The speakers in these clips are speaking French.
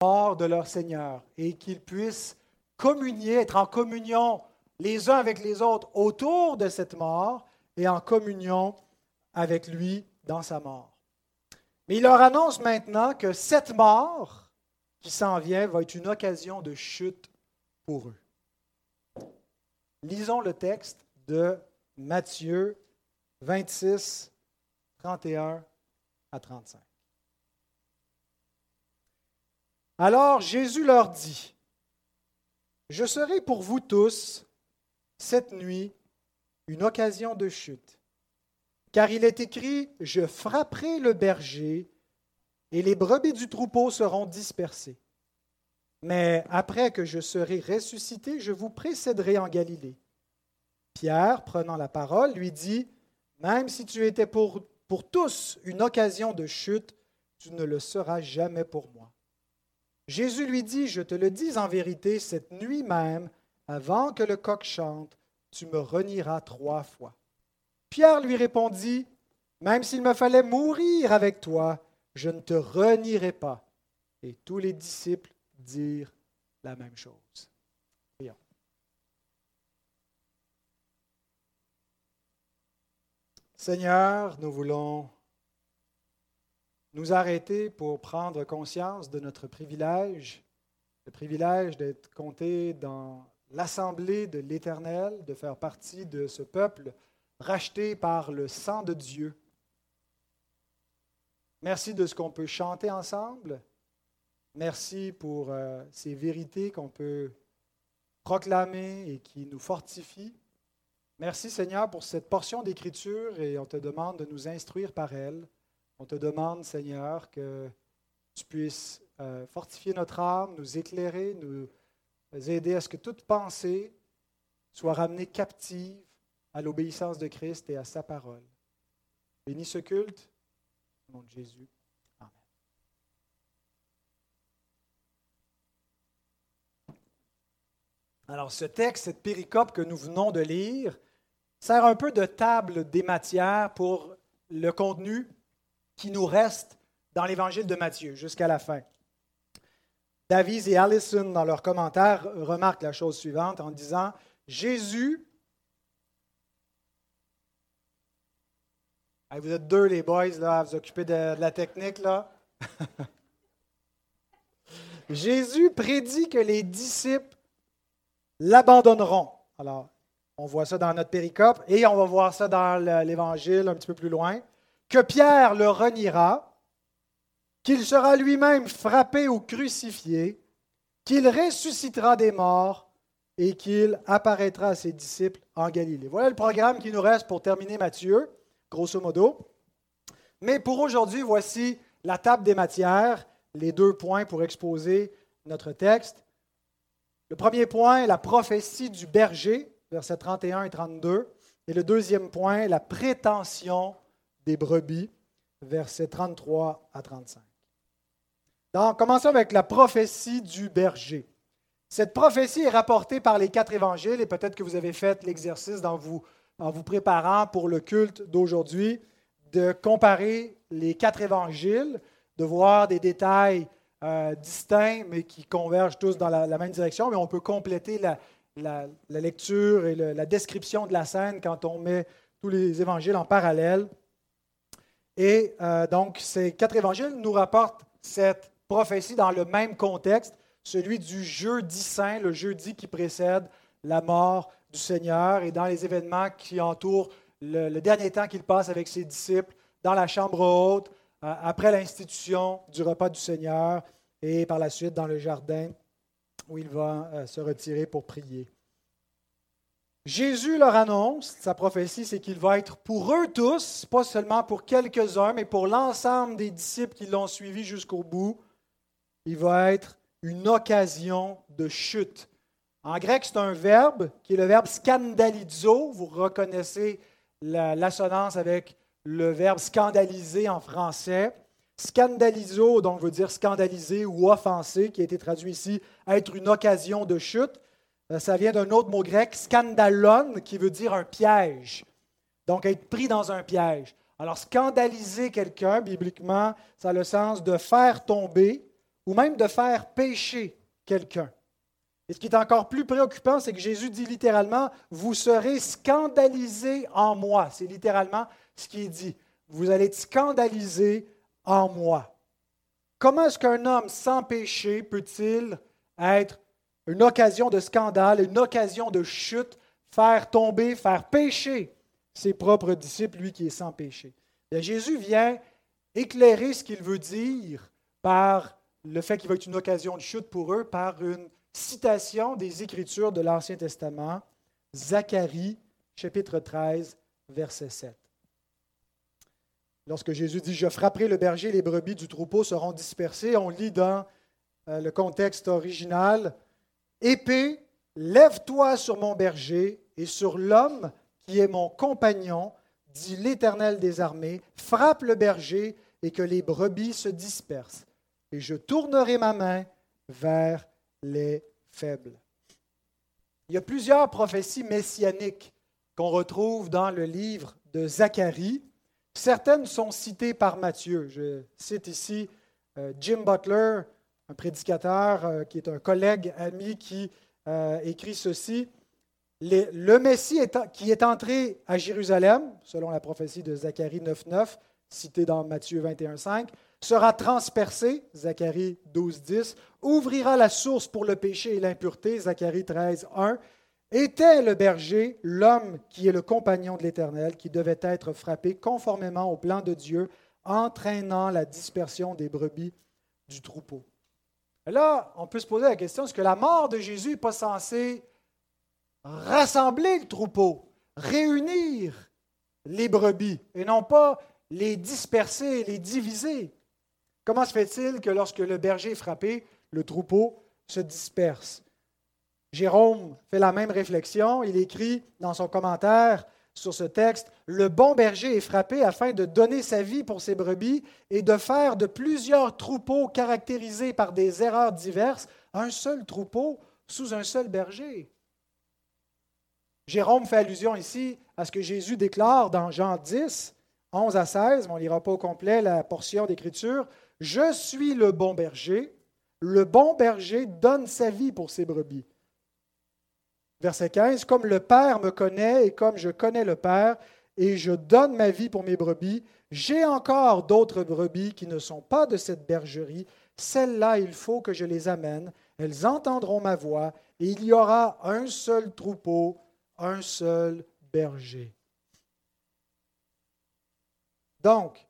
de leur Seigneur et qu'ils puissent communier, être en communion les uns avec les autres autour de cette mort et en communion avec lui dans sa mort. Mais il leur annonce maintenant que cette mort qui s'en vient va être une occasion de chute pour eux. Lisons le texte de Matthieu 26, 31 à 35. Alors Jésus leur dit, Je serai pour vous tous cette nuit une occasion de chute, car il est écrit, Je frapperai le berger, et les brebis du troupeau seront dispersées. Mais après que je serai ressuscité, je vous précéderai en Galilée. Pierre, prenant la parole, lui dit, Même si tu étais pour, pour tous une occasion de chute, tu ne le seras jamais pour moi. Jésus lui dit, Je te le dis en vérité, cette nuit même, avant que le coq chante, tu me renieras trois fois. Pierre lui répondit, Même s'il me fallait mourir avec toi, je ne te renierai pas. Et tous les disciples dirent la même chose. Prions. Seigneur, nous voulons nous arrêter pour prendre conscience de notre privilège, le privilège d'être compté dans l'assemblée de l'Éternel, de faire partie de ce peuple racheté par le sang de Dieu. Merci de ce qu'on peut chanter ensemble. Merci pour euh, ces vérités qu'on peut proclamer et qui nous fortifient. Merci Seigneur pour cette portion d'écriture et on te demande de nous instruire par elle. On te demande, Seigneur, que tu puisses euh, fortifier notre âme, nous éclairer, nous aider à ce que toute pensée soit ramenée captive à l'obéissance de Christ et à sa parole. Bénis ce culte, au nom de Jésus. Amen. Alors, ce texte, cette péricope que nous venons de lire, sert un peu de table des matières pour le contenu qui nous reste dans l'évangile de Matthieu jusqu'à la fin. Davies et Allison, dans leurs commentaires, remarquent la chose suivante en disant Jésus. vous êtes deux, les boys, là, à vous occuper de, la technique, là. Jésus prédit que les disciples l'abandonneront. Alors, on voit ça dans notre péricope et on va voir ça dans l'Évangile un petit peu plus loin que Pierre le reniera, qu'il sera lui-même frappé ou crucifié, qu'il ressuscitera des morts et qu'il apparaîtra à ses disciples en Galilée. Voilà le programme qui nous reste pour terminer Matthieu, grosso modo. Mais pour aujourd'hui, voici la table des matières, les deux points pour exposer notre texte. Le premier point, la prophétie du berger, versets 31 et 32. Et le deuxième point, la prétention des brebis, versets 33 à 35. Donc, commençons avec la prophétie du berger. Cette prophétie est rapportée par les quatre évangiles et peut-être que vous avez fait l'exercice en vous, en vous préparant pour le culte d'aujourd'hui de comparer les quatre évangiles, de voir des détails euh, distincts mais qui convergent tous dans la, même direction, mais on peut compléter la, lecture et la description de la scène quand on met tous les évangiles en parallèle. Et euh, donc, ces quatre évangiles nous rapportent cette prophétie dans le même contexte, celui du jeudi saint, le jeudi qui précède la mort du Seigneur et dans les événements qui entourent le, dernier temps qu'il passe avec ses disciples dans la chambre haute, euh, après l'institution du repas du Seigneur et par la suite dans le jardin où il va euh, se retirer pour prier. Jésus leur annonce, sa prophétie, c'est qu'il va être pour eux tous, pas seulement pour quelques-uns, mais pour l'ensemble des disciples qui l'ont suivi jusqu'au bout, il va être une occasion de chute. En grec, c'est un verbe qui est le verbe scandalizo. Vous reconnaissez l'assonance avec le verbe scandaliser en français. Scandalizo, donc veut dire scandaliser ou offenser, qui a été traduit ici, être une occasion de chute. Euh, ça vient d'un autre mot grec, scandalon, qui veut dire un piège. Donc, être pris dans un piège. Alors, scandaliser quelqu'un, bibliquement, ça a le sens de faire tomber ou même de faire pécher quelqu'un. Et ce qui est encore plus préoccupant, c'est que Jésus dit littéralement, vous serez scandalisés en moi. C'est littéralement ce qui dit. Vous allez être scandalisés en moi. Comment est-ce qu'un homme sans péché peut-il être une occasion de scandale, une occasion de chute, faire tomber, faire pécher ses propres disciples, lui qui est sans péché? Jésus vient éclairer ce qu'il veut dire par le fait qu'il va être une occasion de chute pour eux, par une citation des Écritures de l'Ancien Testament, Zacharie, chapitre 13, verset 7. Lorsque Jésus dit Je frapperai le berger, les brebis du troupeau seront dispersées, on lit dans euh, le contexte original Épée, lève-toi sur mon berger et sur l'homme qui est mon compagnon, dit l'Éternel des armées, frappe le berger et que les brebis se dispersent. Et je tournerai ma main vers les faibles. Il y a plusieurs prophéties messianiques qu'on retrouve dans le livre de Zacharie. Certaines sont citées par Matthieu. Je cite ici euh, Jim Butler, un prédicateur euh, qui est un collègue ami qui euh, écrit ceci. le Messie qui est entré à Jérusalem, selon la prophétie de Zacharie 9.9, citée dans Matthieu 21.5, sera transpercé, Zacharie 12.10, ouvrira la source pour le péché et l'impureté, Zacharie 13.1, était le berger, l'homme qui est le compagnon de l'Éternel, qui devait être frappé conformément au plan de Dieu, entraînant la dispersion des brebis du troupeau. Là, on peut se poser la question, est-ce que la mort de Jésus n'est pas censée rassembler le troupeau, réunir les brebis, et non pas les disperser, les diviser? Comment se fait-il que lorsque le berger est frappé, le troupeau se disperse? Jérôme fait la même réflexion. Il écrit dans son commentaire sur ce texte, Le bon berger est frappé afin de donner sa vie pour ses brebis et de faire de plusieurs troupeaux caractérisés par des erreurs diverses un seul troupeau sous un seul berger. Jérôme fait allusion ici à ce que Jésus déclare dans Jean 10, 11 à 16, on ne lira pas au complet la portion d'écriture, Je suis le bon berger, le bon berger donne sa vie pour ses brebis. Verset 15, Comme le Père me connaît et comme je connais le Père, et je donne ma vie pour mes brebis, j'ai encore d'autres brebis qui ne sont pas de cette bergerie. Celles-là, il faut que je les amène. Elles entendront ma voix, et il y aura un seul troupeau, un seul berger. Donc,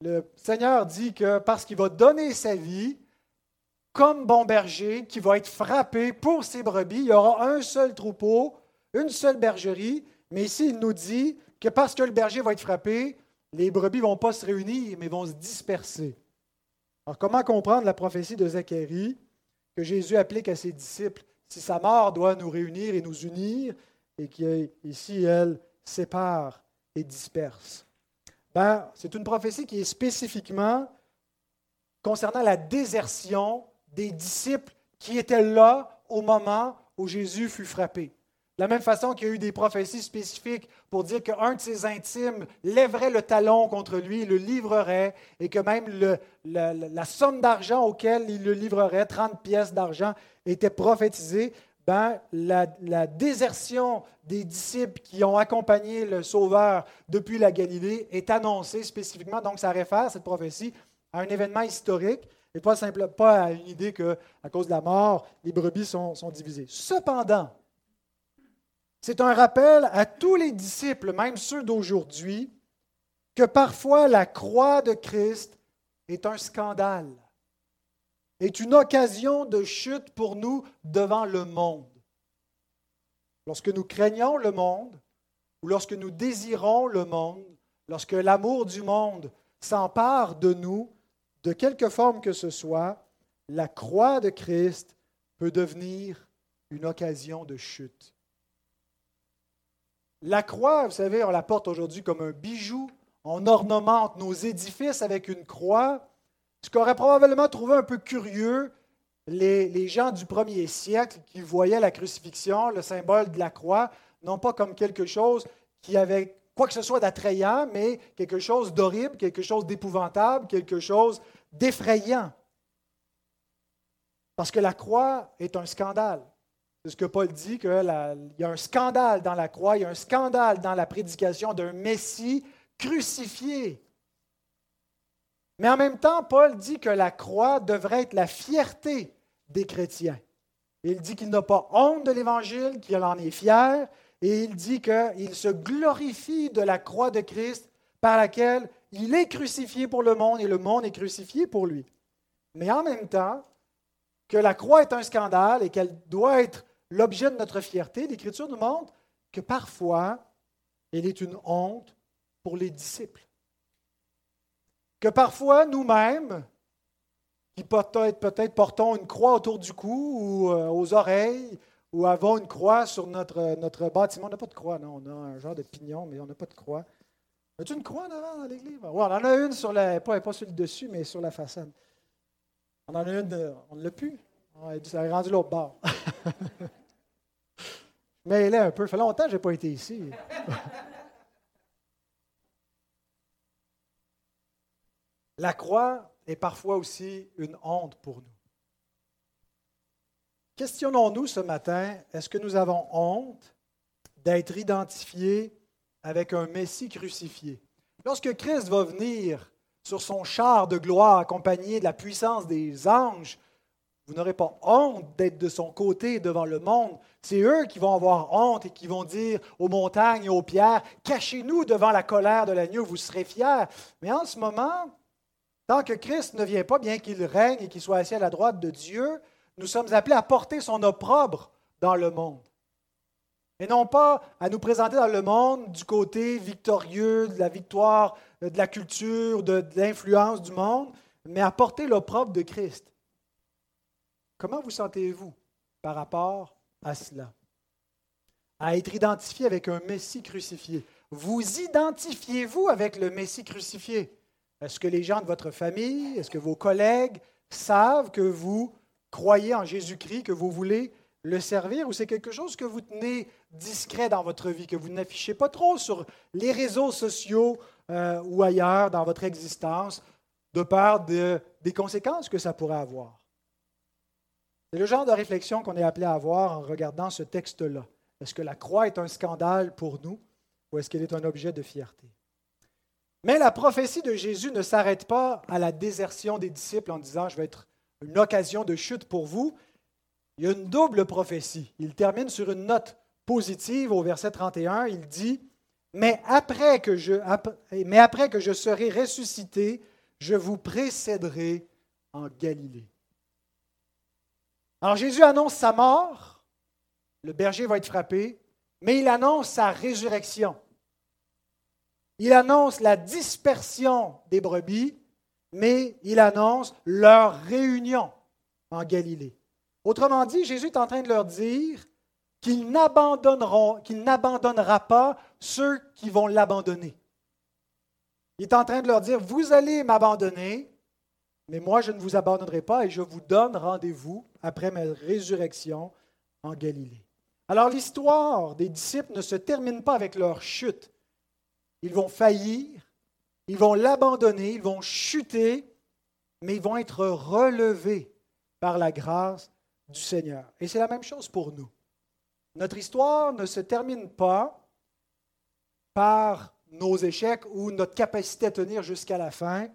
le Seigneur dit que parce qu'il va donner sa vie, comme bon berger qui va être frappé pour ses brebis. Il y aura un seul troupeau, une seule bergerie, mais ici, il nous dit que parce que le berger va être frappé, les brebis ne vont pas se réunir, mais vont se disperser. Alors, comment comprendre la prophétie de Zacharie que Jésus applique à ses disciples si sa mort doit nous réunir et nous unir, et qu'ici, elle sépare et disperse? Ben, c'est une prophétie qui est spécifiquement concernant la désertion des disciples qui étaient là au moment où Jésus fut frappé. De la même façon qu'il y a eu des prophéties spécifiques pour dire qu'un de ses intimes lèverait le talon contre lui, le livrerait, et que même la, somme d'argent auquel il le livrerait, 30 pièces d'argent, était prophétisée, ben, la, la, désertion des disciples qui ont accompagné le Sauveur depuis la Galilée est annoncée spécifiquement. Donc, ça réfère, cette prophétie, à un événement historique et pas, simple, pas à une idée qu'à cause de la mort, les brebis sont, sont divisées. Cependant, c'est un rappel à tous les disciples, même ceux d'aujourd'hui, que parfois la croix de Christ est un scandale, est une occasion de chute pour nous devant le monde. Lorsque nous craignons le monde, ou lorsque nous désirons le monde, lorsque l'amour du monde s'empare de nous, de quelque forme que ce soit, la croix de Christ peut devenir une occasion de chute. La croix, vous savez, on la porte aujourd'hui comme un bijou. On ornemente nos édifices avec une croix. Ce qu'auraient probablement trouvé un peu curieux les, les, gens du premier siècle qui voyaient la crucifixion, le symbole de la croix, non pas comme quelque chose qui avait quoi que ce soit d'attrayant, mais quelque chose d'horrible, quelque chose d'épouvantable, quelque chose d'effrayant. Parce que la croix est un scandale. C'est ce que Paul dit, qu'il y a un scandale dans la croix, il y a un scandale dans la prédication d'un Messie crucifié. Mais en même temps, Paul dit que la croix devrait être la fierté des chrétiens. Il dit qu'il n'a pas honte de l'Évangile, qu'il en est fier, et il dit qu'il se glorifie de la croix de Christ par laquelle il est crucifié pour le monde et le monde est crucifié pour lui. Mais en même temps, que la croix est un scandale et qu'elle doit être l'objet de notre fierté, l'Écriture nous montre que parfois, elle est une honte pour les disciples. Que parfois, nous-mêmes, qui peut-être peut portons une croix autour du cou ou euh, aux oreilles, ou avons une croix sur notre, notre bâtiment. On n'a pas de croix, non. On a un genre de pignon, mais on n'a pas de croix. As-tu une croix devant dans l'église? Oui, on en a une sur la, pas, pas sur le dessus, mais sur la façade. On en a une, on ne l'a plus. Ça est rendu l'autre bord. mais est un peu. Ça fait longtemps que je n'ai pas été ici. La croix est parfois aussi une honte pour nous. Questionnons-nous ce matin, est-ce que nous avons honte d'être identifiés avec un Messie crucifié? Lorsque Christ va venir sur son char de gloire accompagné de la puissance des anges, vous n'aurez pas honte d'être de son côté devant le monde. C'est eux qui vont avoir honte et qui vont dire aux montagnes et aux pierres, cachez-nous devant la colère de l'agneau, vous serez fiers. Mais en ce moment, Tant que Christ ne vient pas, bien qu'il règne et qu'il soit assis à la droite de Dieu, nous sommes appelés à porter son opprobre dans le monde. Et non pas à nous présenter dans le monde du côté victorieux, de la victoire, de la culture, de, l'influence du monde, mais à porter l'opprobre de Christ. Comment vous sentez-vous par rapport à cela? À être identifié avec un Messie crucifié. Vous identifiez-vous avec le Messie crucifié? Est-ce que les gens de votre famille, est-ce que vos collègues savent que vous croyez en Jésus-Christ, que vous voulez le servir, ou c'est quelque chose que vous tenez discret dans votre vie, que vous n'affichez pas trop sur les réseaux sociaux euh, ou ailleurs dans votre existence, de peur des conséquences que ça pourrait avoir? C'est le genre de réflexion qu'on est appelé à avoir en regardant ce texte-là. Est-ce que la croix est un scandale pour nous ou est-ce qu'elle est un objet de fierté? Mais la prophétie de Jésus ne s'arrête pas à la désertion des disciples en disant Je vais être une occasion de chute pour vous. Il y a une double prophétie. Il termine sur une note positive au verset 31. Il dit mais après, que je, serai ressuscité, je vous précéderai en Galilée. Alors Jésus annonce sa mort, le berger va être frappé, mais il annonce sa résurrection. Il annonce la dispersion des brebis, mais il annonce leur réunion en Galilée. Autrement dit, Jésus est en train de leur dire qu'il n'abandonneront, qu'il n'abandonnera pas ceux qui vont l'abandonner. Il est en train de leur dire, vous allez m'abandonner, mais moi je ne vous abandonnerai pas et je vous donne rendez-vous après ma résurrection en Galilée. Alors l'histoire des disciples ne se termine pas avec leur chute, ils vont faillir, ils vont l'abandonner, ils vont chuter, mais ils vont être relevés par la grâce du Seigneur. Et c'est la même chose pour nous. Notre histoire ne se termine pas par nos échecs ou notre capacité à tenir jusqu'à la fin,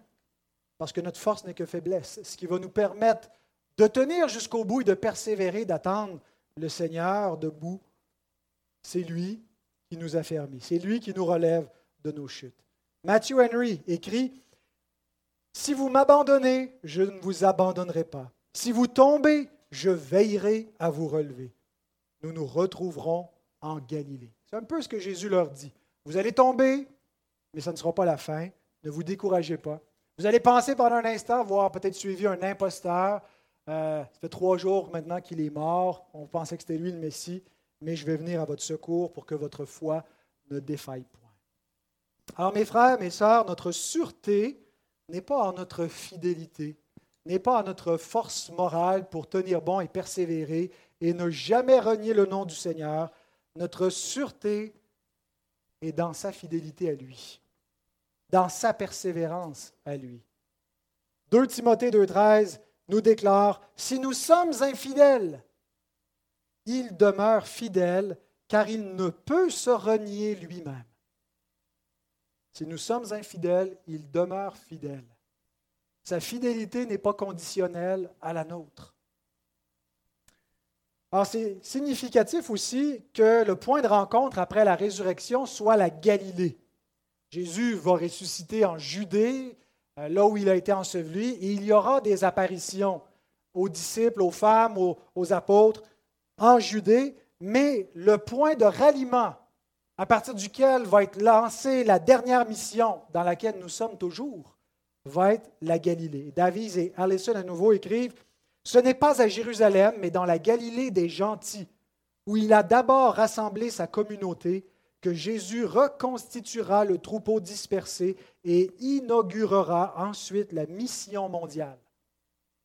parce que notre force n'est que faiblesse. Ce qui va nous permettre de tenir jusqu'au bout et de persévérer, d'attendre le Seigneur debout, c'est lui qui nous a fermés. C'est lui qui nous relève de nos chutes. Matthew Henry écrit Si vous m'abandonnez, je ne vous abandonnerai pas. Si vous tombez, je veillerai à vous relever. Nous nous retrouverons en Galilée. C'est un peu ce que Jésus leur dit. Vous allez tomber, mais ça ne sera pas la fin. Ne vous découragez pas. Vous allez penser pendant un instant, voir peut-être suivi un imposteur. Euh, ça fait trois jours maintenant qu'il est mort. On pensait que c'était lui le Messie, mais je vais venir à votre secours pour que votre foi ne défaille pas. Alors mes frères, mes sœurs, notre sûreté n'est pas en notre fidélité, n'est pas en notre force morale pour tenir bon et persévérer et ne jamais renier le nom du Seigneur. Notre sûreté est dans sa fidélité à lui, dans sa persévérance à lui. 2 Timothée 2.13 nous déclare, Si nous sommes infidèles, il demeure fidèle, car il ne peut se renier lui-même. Si nous sommes infidèles, il demeure fidèle. Sa fidélité n'est pas conditionnelle à la nôtre. Alors c'est significatif aussi que le point de rencontre après la résurrection soit la Galilée. Jésus va ressusciter en Judée, euh, là où il a été enseveli, et il y aura des apparitions aux disciples, aux femmes, aux, apôtres en Judée, mais le point de ralliement à partir duquel va être lancée la dernière mission dans laquelle nous sommes toujours, va être la Galilée. David et Allison à nouveau écrivent ce n'est pas à Jérusalem, mais dans la Galilée des gentils, où il a d'abord rassemblé sa communauté, que Jésus reconstituera le troupeau dispersé et inaugurera ensuite la mission mondiale.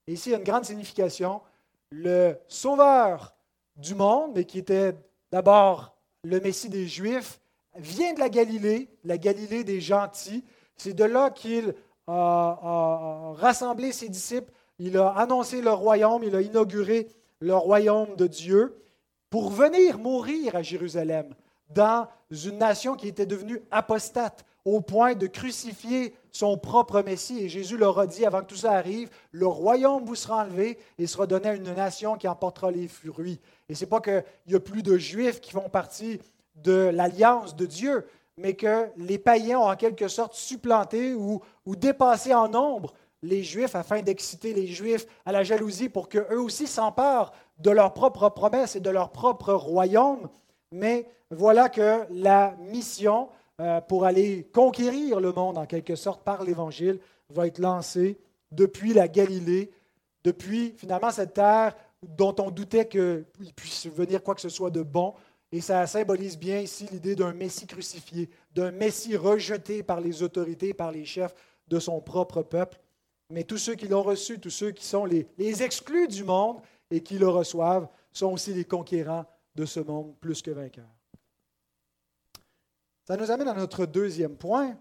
Ici, il y a une grande signification. Le sauveur du monde, mais qui était d'abord le Messie des Juifs, vient de la Galilée, la Galilée des gentils. C'est de là qu'il a, rassemblé ses disciples il a annoncé le royaume, il a inauguré le royaume de Dieu pour venir mourir à Jérusalem, dans une nation qui était devenue apostate, au point de crucifier son propre Messie. Et Jésus leur a dit, avant que tout ça arrive, le royaume vous sera enlevé et sera donné à une nation qui emportera les fruits. Et ce n'est pas qu'il n'y a plus de Juifs qui font partie de l'alliance de Dieu, mais que les païens ont en quelque sorte supplanté ou, ou dépassé en nombre les Juifs afin d'exciter les Juifs à la jalousie pour qu'eux aussi s'emparent de leurs propres promesses et de leur propre royaume. Mais voilà que la mission euh, pour aller conquérir le monde en quelque sorte par l'Évangile va être lancée depuis la Galilée, depuis finalement cette terre dont on doutait qu'il puisse venir quoi que ce soit de bon. Et ça symbolise bien ici l'idée d'un Messie crucifié, d'un Messie rejeté par les autorités, par les chefs de son propre peuple mais tous ceux qui l'ont reçu, tous ceux qui sont les, exclus du monde et qui le reçoivent, sont aussi les conquérants de ce monde plus que vainqueurs. Ça nous amène à notre deuxième point.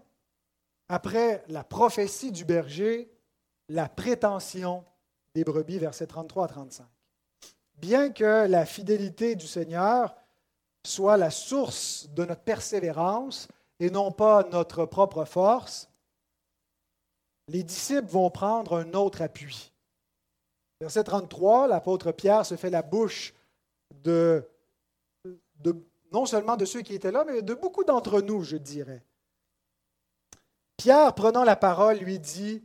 Après la prophétie du berger, la prétention des brebis, versets 33 à 35. Bien que la fidélité du Seigneur soit la source de notre persévérance et non pas notre propre force, les disciples vont prendre un autre appui. Verset 33, l'apôtre Pierre se fait la bouche de, non seulement de ceux qui étaient là, mais de beaucoup d'entre nous, je dirais. Pierre, prenant la parole, lui dit,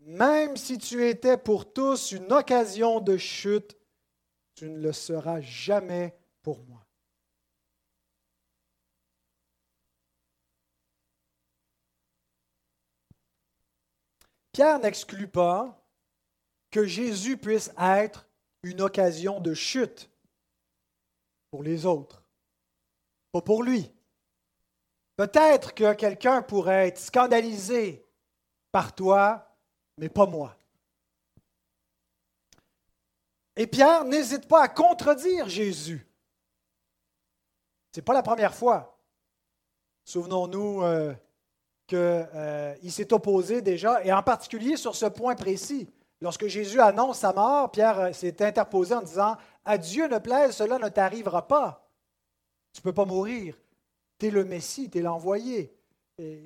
Même si tu étais pour tous une occasion de chute, tu ne le seras jamais pour moi. Pierre n'exclut pas que Jésus puisse être une occasion de chute pour les autres, pas pour lui. Peut-être que quelqu'un pourrait être scandalisé par toi, mais pas moi. Et Pierre n'hésite pas à contredire Jésus. Ce n'est pas la première fois. Souvenons-nous euh, qu'il euh, s'est opposé déjà, et en particulier sur ce point précis. Lorsque Jésus annonce sa mort, Pierre euh, s'est interposé en disant, À Dieu ne plaise, cela ne t'arrivera pas. Tu ne peux pas mourir. Tu es le Messie, tu es l'envoyé.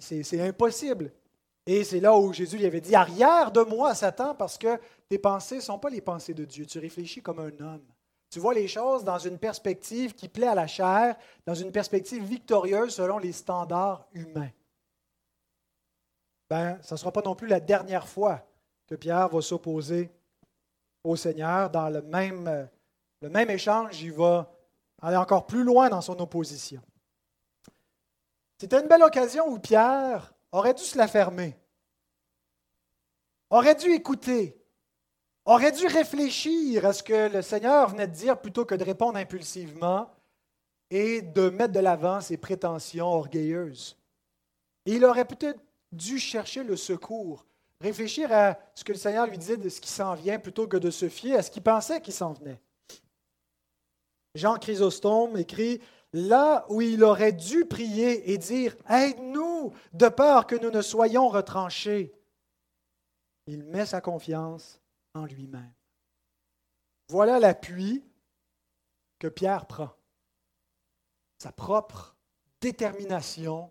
C'est impossible. Et c'est là où Jésus lui avait dit, Arrière de moi, Satan, parce que tes pensées ne sont pas les pensées de Dieu. Tu réfléchis comme un homme. Tu vois les choses dans une perspective qui plaît à la chair, dans une perspective victorieuse selon les standards humains ben, ce ne sera pas non plus la dernière fois que Pierre va s'opposer au Seigneur. Dans le même, le même échange, il va aller encore plus loin dans son opposition. C'était une belle occasion où Pierre aurait dû se la fermer, aurait dû écouter, aurait dû réfléchir à ce que le Seigneur venait de dire plutôt que de répondre impulsivement et de mettre de l'avant ses prétentions orgueilleuses. Il aurait peut-être dû chercher le secours, réfléchir à ce que le Seigneur lui disait de ce qui s'en vient plutôt que de se fier à ce qu'il pensait qu'il s'en venait. Jean Chrysostome écrit Là où il aurait dû prier et dire Aide-nous de peur que nous ne soyons retranchés, il met sa confiance en lui-même. Voilà l'appui que Pierre prend. Sa propre détermination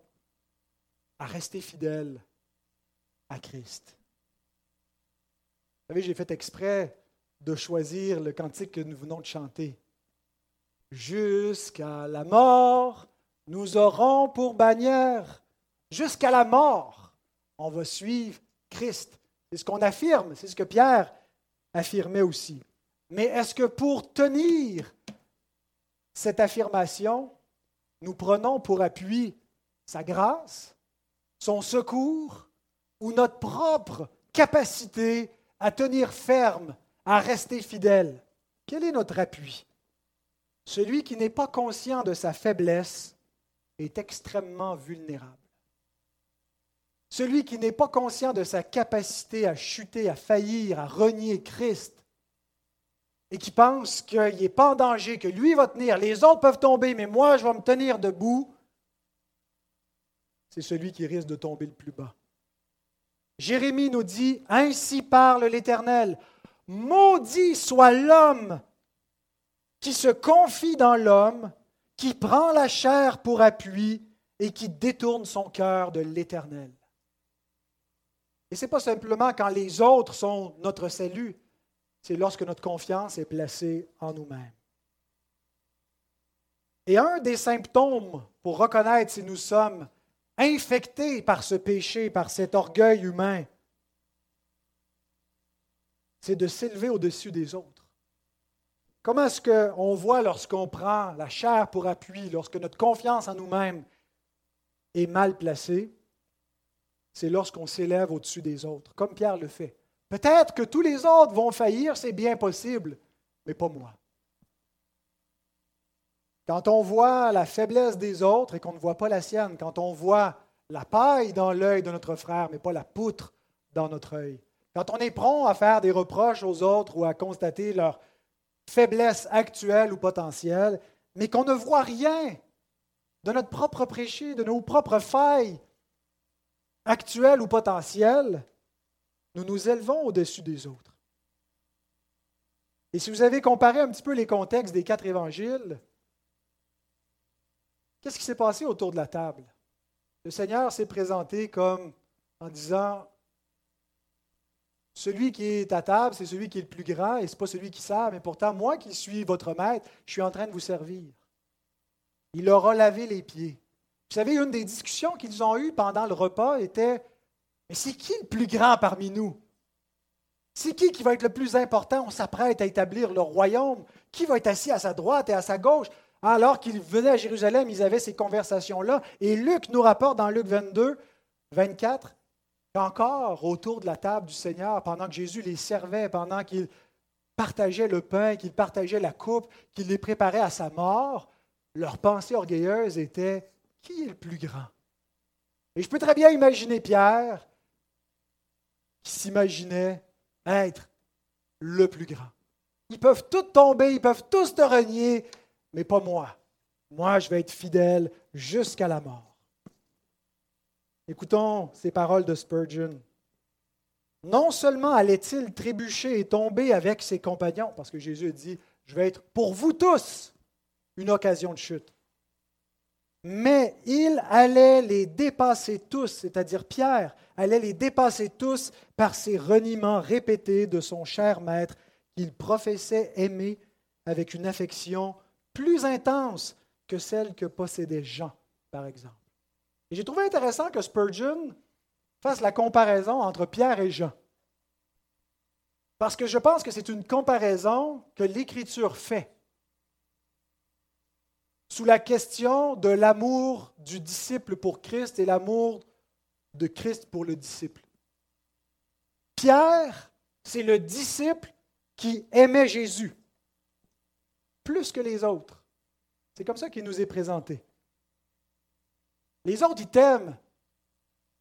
à rester fidèle à Christ. Vous savez, j'ai fait exprès de choisir le cantique que nous venons de chanter. Jusqu'à la mort, nous aurons pour bannière, jusqu'à la mort, on va suivre Christ. C'est ce qu'on affirme, c'est ce que Pierre affirmait aussi. Mais est-ce que pour tenir cette affirmation, nous prenons pour appui sa grâce, son secours ou notre propre capacité à tenir ferme, à rester fidèle? Quel est notre appui? Celui qui n'est pas conscient de sa faiblesse est extrêmement vulnérable. Celui qui n'est pas conscient de sa capacité à chuter, à faillir, à renier Christ, et qui pense qu'il n'est pas en danger, que lui va tenir, les autres peuvent tomber, mais moi je vais me tenir debout, c'est celui qui risque de tomber le plus bas. Jérémie nous dit, Ainsi parle l'Éternel, maudit soit l'homme qui se confie dans l'homme, qui prend la chair pour appui et qui détourne son cœur de l'Éternel. Et ce n'est pas simplement quand les autres sont notre salut, c'est lorsque notre confiance est placée en nous-mêmes. Et un des symptômes pour reconnaître si nous sommes infectés par ce péché, par cet orgueil humain, c'est de s'élever au-dessus des autres. Comment est-ce qu'on voit lorsqu'on prend la chair pour appui, lorsque notre confiance en nous-mêmes est mal placée? C'est lorsqu'on s'élève au-dessus des autres, comme Pierre le fait. Peut-être que tous les autres vont faillir, c'est bien possible, mais pas moi. Quand on voit la faiblesse des autres et qu'on ne voit pas la sienne, quand on voit la paille dans l'œil de notre frère, mais pas la poutre dans notre œil, quand on est prompt à faire des reproches aux autres ou à constater leur faiblesse actuelle ou potentielle, mais qu'on ne voit rien de notre propre péché, de nos propres failles actuelles ou potentielles, nous nous élevons au-dessus des autres. Et si vous avez comparé un petit peu les contextes des quatre évangiles, qu'est-ce qui s'est passé autour de la table? Le Seigneur s'est présenté comme en disant Celui qui est à table, c'est celui qui est le plus grand et ce n'est pas celui qui sert, mais pourtant, moi qui suis votre maître, je suis en train de vous servir. Il leur a lavé les pieds. Vous savez, une des discussions qu'ils ont eues pendant le repas était mais c'est qui le plus grand parmi nous? C'est qui qui va être le plus important? On s'apprête à établir le royaume. Qui va être assis à sa droite et à sa gauche? Alors qu'ils venaient à Jérusalem, ils avaient ces conversations-là. Et Luc nous rapporte dans Luc 22, 24, qu'encore autour de la table du Seigneur, pendant que Jésus les servait, pendant qu'il partageait le pain, qu'il partageait la coupe, qu'il les préparait à sa mort, leur pensée orgueilleuse était qui est le plus grand? Et je peux très bien imaginer Pierre qui s'imaginaient être le plus grand. Ils peuvent tous tomber, ils peuvent tous te renier, mais pas moi. Moi, je vais être fidèle jusqu'à la mort. Écoutons ces paroles de Spurgeon. Non seulement allait-il trébucher et tomber avec ses compagnons, parce que Jésus dit, je vais être pour vous tous une occasion de chute, mais il allait les dépasser tous, c'est-à-dire Pierre allait les dépasser tous par ses reniements répétés de son cher maître qu'il professait aimer avec une affection plus intense que celle que possédait Jean, par exemple. Et j'ai trouvé intéressant que Spurgeon fasse la comparaison entre Pierre et Jean. Parce que je pense que c'est une comparaison que l'Écriture fait sous la question de l'amour du disciple pour Christ et l'amour de Christ pour le disciple. Pierre, c'est le disciple qui aimait Jésus plus que les autres. C'est comme ça qu'il nous est présenté. Les autres, ils t'aiment,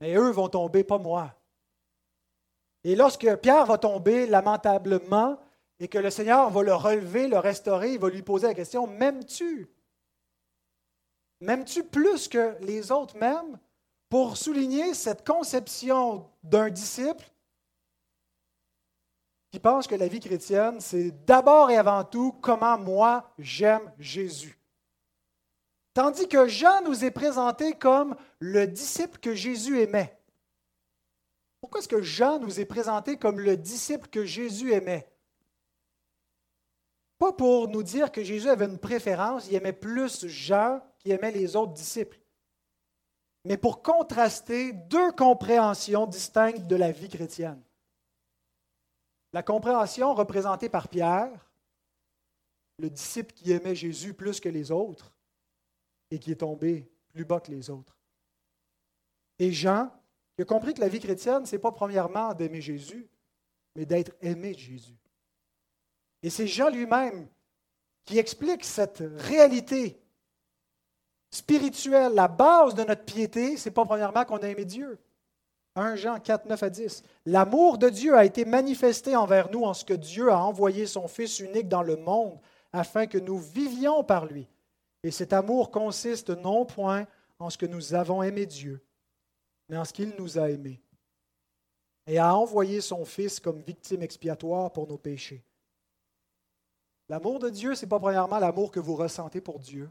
mais eux vont tomber, pas moi. Et lorsque Pierre va tomber lamentablement et que le Seigneur va le relever, le restaurer, il va lui poser la question, m'aimes-tu? M'aimes-tu plus que les autres m'aiment? Pour souligner cette conception d'un disciple qui pense que la vie chrétienne, c'est d'abord et avant tout comment moi j'aime Jésus. Tandis que Jean nous est présenté comme le disciple que Jésus aimait. Pourquoi est-ce que Jean nous est présenté comme le disciple que Jésus aimait? Pas pour nous dire que Jésus avait une préférence, il aimait plus Jean qu'il aimait les autres disciples, mais pour contraster deux compréhensions distinctes de la vie chrétienne. La compréhension représentée par Pierre, le disciple qui aimait Jésus plus que les autres et qui est tombé plus bas que les autres. Et Jean, qui a compris que la vie chrétienne, ce n'est pas premièrement d'aimer Jésus, mais d'être aimé de Jésus. Et c'est Jean lui-même qui explique cette réalité spirituelle. La base de notre piété, ce n'est pas premièrement qu'on a aimé Dieu. 1 Jean 4, 9 à 10. L'amour de Dieu a été manifesté envers nous en ce que Dieu a envoyé son Fils unique dans le monde afin que nous vivions par lui. Et cet amour consiste non point en ce que nous avons aimé Dieu, mais en ce qu'il nous a aimés et a envoyé son Fils comme victime expiatoire pour nos péchés. L'amour de Dieu, ce n'est pas premièrement l'amour que vous ressentez pour Dieu.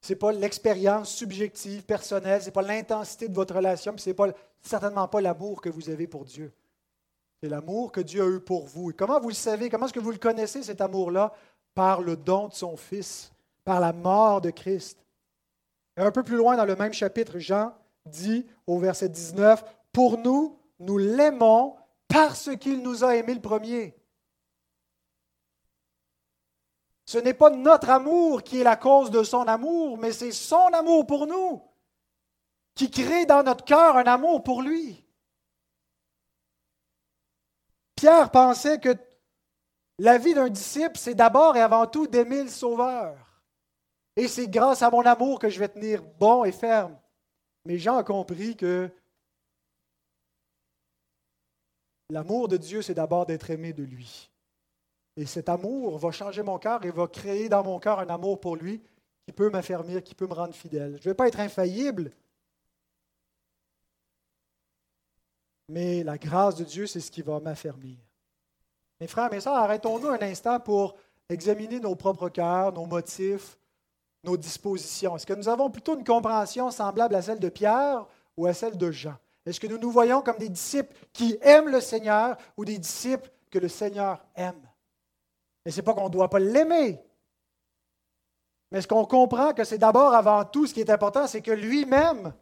Ce n'est pas l'expérience subjective, personnelle, ce n'est pas l'intensité de votre relation, ce n'est pas, certainement pas l'amour que vous avez pour Dieu. C'est l'amour que Dieu a eu pour vous. Et comment vous le savez, comment est-ce que vous le connaissez, cet amour-là? Par le don de son Fils, par la mort de Christ. Et un peu plus loin dans le même chapitre, Jean dit au verset 19, Pour nous, nous l'aimons parce qu'il nous a aimés le premier. Ce n'est pas notre amour qui est la cause de son amour, mais c'est son amour pour nous qui crée dans notre cœur un amour pour lui. Pierre pensait que la vie d'un disciple, c'est d'abord et avant tout d'aimer le Sauveur. Et c'est grâce à mon amour que je vais tenir bon et ferme. Mais Jean a compris que l'amour de Dieu, c'est d'abord d'être aimé de lui. Et cet amour va changer mon cœur et va créer dans mon cœur un amour pour lui qui peut m'affermir, qui peut me rendre fidèle. Je ne vais pas être infaillible, mais la grâce de Dieu, c'est ce qui va m'affermir. Mes frères, mes sœurs, arrêtons-nous un instant pour examiner nos propres cœurs, nos motifs, nos dispositions. Est-ce que nous avons plutôt une compréhension semblable à celle de Pierre ou à celle de Jean? Est-ce que nous nous voyons comme des disciples qui aiment le Seigneur ou des disciples que le Seigneur aime? Mais ce n'est pas qu'on ne doit pas l'aimer. Mais ce qu'on comprend que c'est d'abord, avant tout, ce qui est important, c'est que lui-même,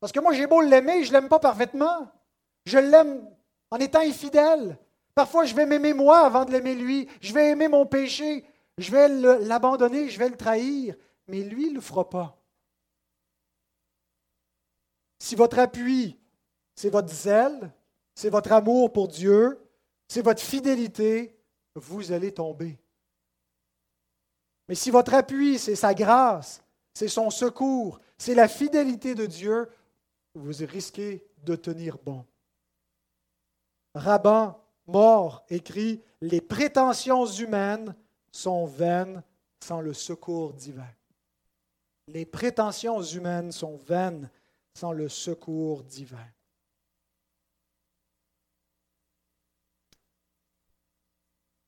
parce que moi j'ai beau l'aimer, je ne l'aime pas parfaitement. Je l'aime en étant infidèle. Parfois, je vais m'aimer moi avant de l'aimer lui. Je vais aimer mon péché. Je vais l'abandonner, je vais le trahir. Mais lui, il ne le fera pas. Si votre appui, c'est votre zèle, c'est votre amour pour Dieu, c'est votre fidélité, vous allez tomber. Mais si votre appui, c'est sa grâce, c'est son secours, c'est la fidélité de Dieu, vous risquez de tenir bon. Raban, mort, écrit Les prétentions humaines sont vaines sans le secours divin. Les prétentions humaines sont vaines sans le secours divin.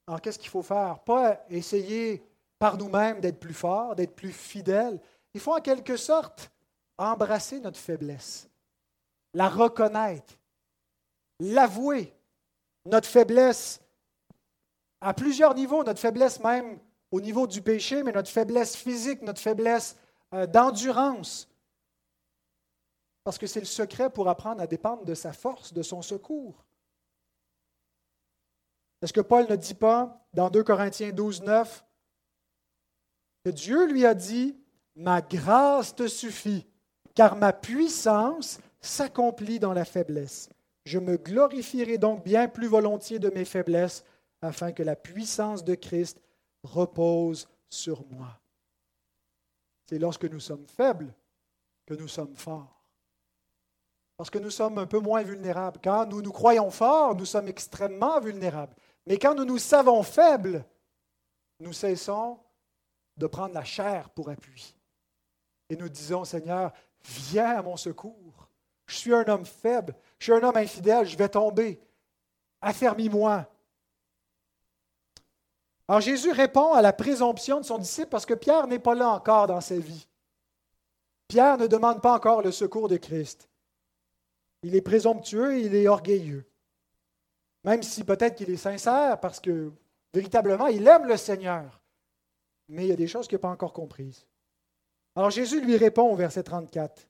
Alors, qu'est-ce qu'il faut faire? Pas essayer par nous-mêmes d'être plus forts, d'être plus fidèles. Il faut en quelque sorte embrasser notre faiblesse, la reconnaître, l'avouer, notre faiblesse à plusieurs niveaux, notre faiblesse même au niveau du péché, mais notre faiblesse physique, notre faiblesse euh, d'endurance. Parce que c'est le secret pour apprendre à dépendre de sa force, de son secours. Est-ce que Paul ne dit pas dans 2 Corinthiens 12, 9 que Dieu lui a dit, Ma grâce te suffit, car ma puissance s'accomplit dans la faiblesse. Je me glorifierai donc bien plus volontiers de mes faiblesses, afin que la puissance de Christ repose sur moi. C'est lorsque nous sommes faibles que nous sommes forts. Parce que nous sommes un peu moins vulnérables. Quand nous nous croyons forts, nous sommes extrêmement vulnérables. Mais quand nous nous savons faibles, nous cessons de prendre la chair pour appui. Et nous disons, Seigneur, viens à mon secours. Je suis un homme faible, je suis un homme infidèle, je vais tomber. affermis-moi. Alors Jésus répond à la présomption de son disciple parce que Pierre n'est pas là encore dans sa vie. Pierre ne demande pas encore le secours de Christ. Il est présomptueux, il est orgueilleux. Même si peut-être qu'il est sincère parce que véritablement, il aime le Seigneur. Mais il y a des choses qu'il n'a pas encore comprises. Alors Jésus lui répond au verset 34,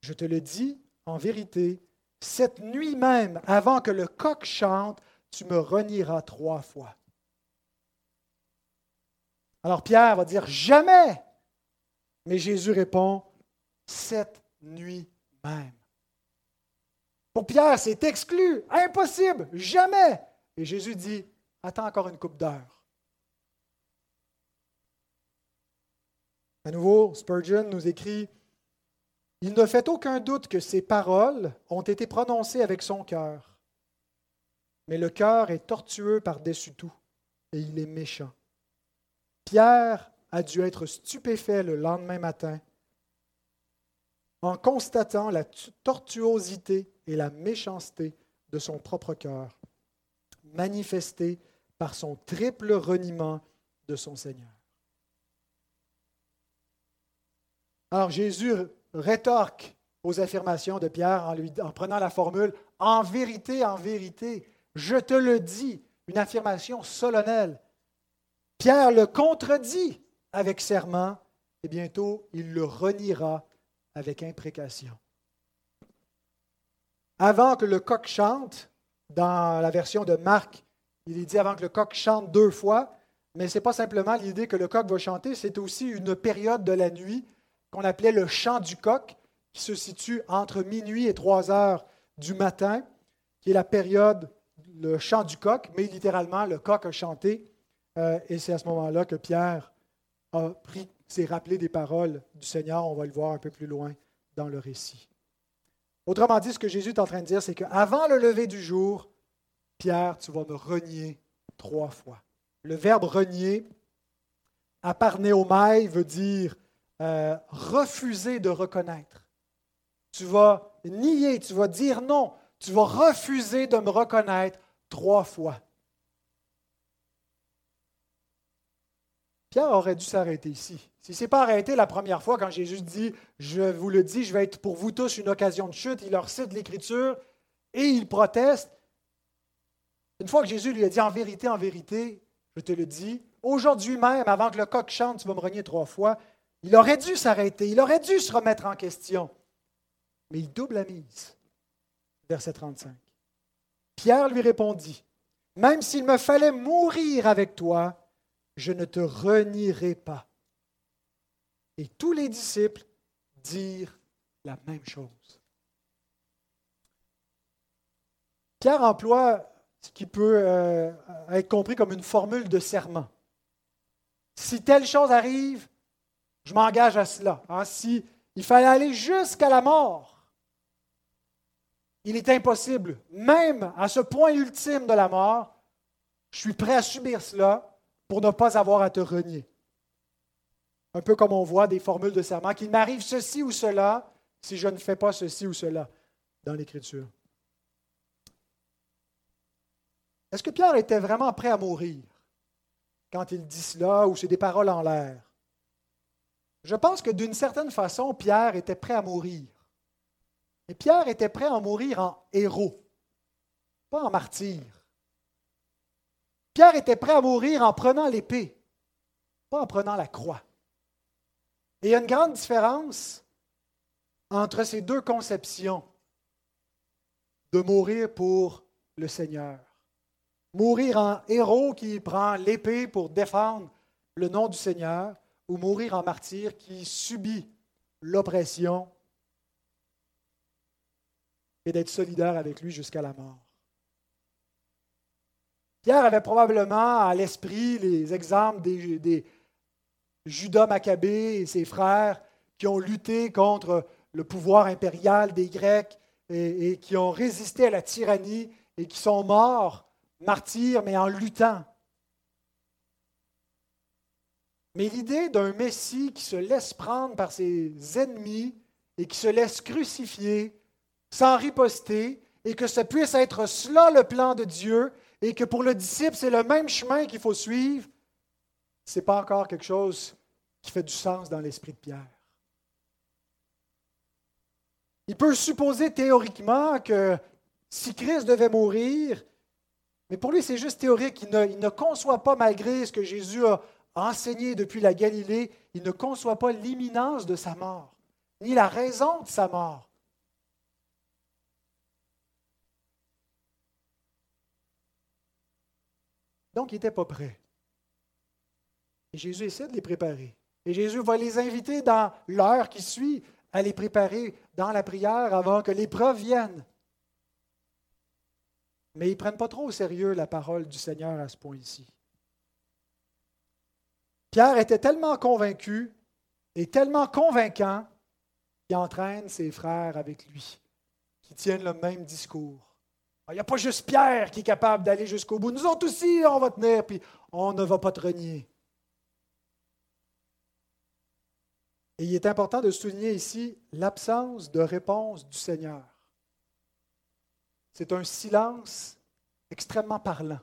Je te le dis en vérité, cette nuit même, avant que le coq chante, tu me renieras trois fois. Alors Pierre va dire Jamais. Mais Jésus répond Cette nuit même. Pour Pierre, c'est exclu, impossible, jamais. Et Jésus dit Attends encore une coupe d'heure. À nouveau, Spurgeon nous écrit Il ne fait aucun doute que ces paroles ont été prononcées avec son cœur. Mais le cœur est tortueux par-dessus tout et il est méchant. Pierre a dû être stupéfait le lendemain matin en constatant la tortuosité et la méchanceté de son propre cœur, manifestée par son triple reniement de son Seigneur. Alors Jésus rétorque aux affirmations de Pierre en, en prenant la formule En vérité, en vérité, je te le dis, une affirmation solennelle. Pierre le contredit avec serment et bientôt il le reniera avec imprécation. Avant que le coq chante, dans la version de Marc, il est dit avant que le coq chante deux fois, mais ce n'est pas simplement l'idée que le coq va chanter, c'est aussi une période de la nuit qu'on appelait le chant du coq, qui se situe entre minuit et trois heures du matin, qui est la période, le chant du coq, mais littéralement, le coq a chanté. Euh, et c'est à ce moment-là que Pierre a pris, s'est rappelé des paroles du Seigneur. On va le voir un peu plus loin dans le récit. Autrement dit, ce que Jésus est en train de dire, c'est qu'avant le lever du jour, Pierre, tu vas me renier trois fois. Le verbe renier, aparneomai, veut dire euh, refuser de reconnaître. Tu vas nier, tu vas dire non, tu vas refuser de me reconnaître trois fois. Pierre aurait dû s'arrêter ici. S'il ne s'est pas arrêté la première fois quand Jésus dit, je vous le dis, je vais être pour vous tous une occasion de chute, il leur cite l'Écriture et il proteste. Une fois que Jésus lui a dit en vérité, en vérité, je te le dis, aujourd'hui même, avant que le coq chante, tu vas me renier trois fois, il aurait dû s'arrêter, il aurait dû se remettre en question. Mais il double la mise. Verset 35. Pierre lui répondit, Même s'il me fallait mourir avec toi, je ne te renierai pas. Et tous les disciples dirent la même chose. Pierre emploie ce qui peut euh, être compris comme une formule de serment. Si telle chose arrive, je m'engage à cela. Hein, si il fallait aller jusqu'à la mort, il est impossible, même à ce point ultime de la mort, je suis prêt à subir cela pour ne pas avoir à te renier. Un peu comme on voit des formules de serment, qu'il m'arrive ceci ou cela si je ne fais pas ceci ou cela dans l'Écriture. Est-ce que Pierre était vraiment prêt à mourir quand il dit cela ou c'est des paroles en l'air? Je pense que d'une certaine façon, Pierre était prêt à mourir. Et Pierre était prêt à mourir en héros, pas en martyr. Pierre était prêt à mourir en prenant l'épée, pas en prenant la croix. Et il y a une grande différence entre ces deux conceptions de mourir pour le Seigneur. Mourir en héros qui prend l'épée pour défendre le nom du Seigneur ou mourir en martyr qui subit l'oppression et d'être solidaire avec lui jusqu'à la mort. Pierre avait probablement à l'esprit les exemples des, Judas Maccabée et ses frères qui ont lutté contre le pouvoir impérial des Grecs et, et, qui ont résisté à la tyrannie et qui sont morts, martyrs, mais en luttant. Mais l'idée d'un Messie qui se laisse prendre par ses ennemis et qui se laisse crucifier sans riposter et que ça puisse être cela le plan de Dieu et que pour le disciple, c'est le même chemin qu'il faut suivre, ce n'est pas encore quelque chose qui fait du sens dans l'esprit de Pierre. Il peut supposer théoriquement que si Christ devait mourir, mais pour lui c'est juste théorique, il ne, il ne conçoit pas, malgré ce que Jésus a enseigné depuis la Galilée, il ne conçoit pas l'imminence de sa mort, ni la raison de sa mort. Donc, il n'était pas prêt. Et Jésus essaie de les préparer. Et Jésus va les inviter dans l'heure qui suit à les préparer dans la prière avant que l'épreuve vienne. Mais ils ne prennent pas trop au sérieux la parole du Seigneur à ce point-ci. Pierre était tellement convaincu et tellement convaincant qu'il entraîne ses frères avec lui, qui tiennent le même discours. Ah, il n'y a pas juste Pierre qui est capable d'aller jusqu'au bout. Nous autres aussi, on va tenir, puis on ne va pas te renier. Et il est important de souligner ici l'absence de réponse du Seigneur. C'est un silence extrêmement parlant.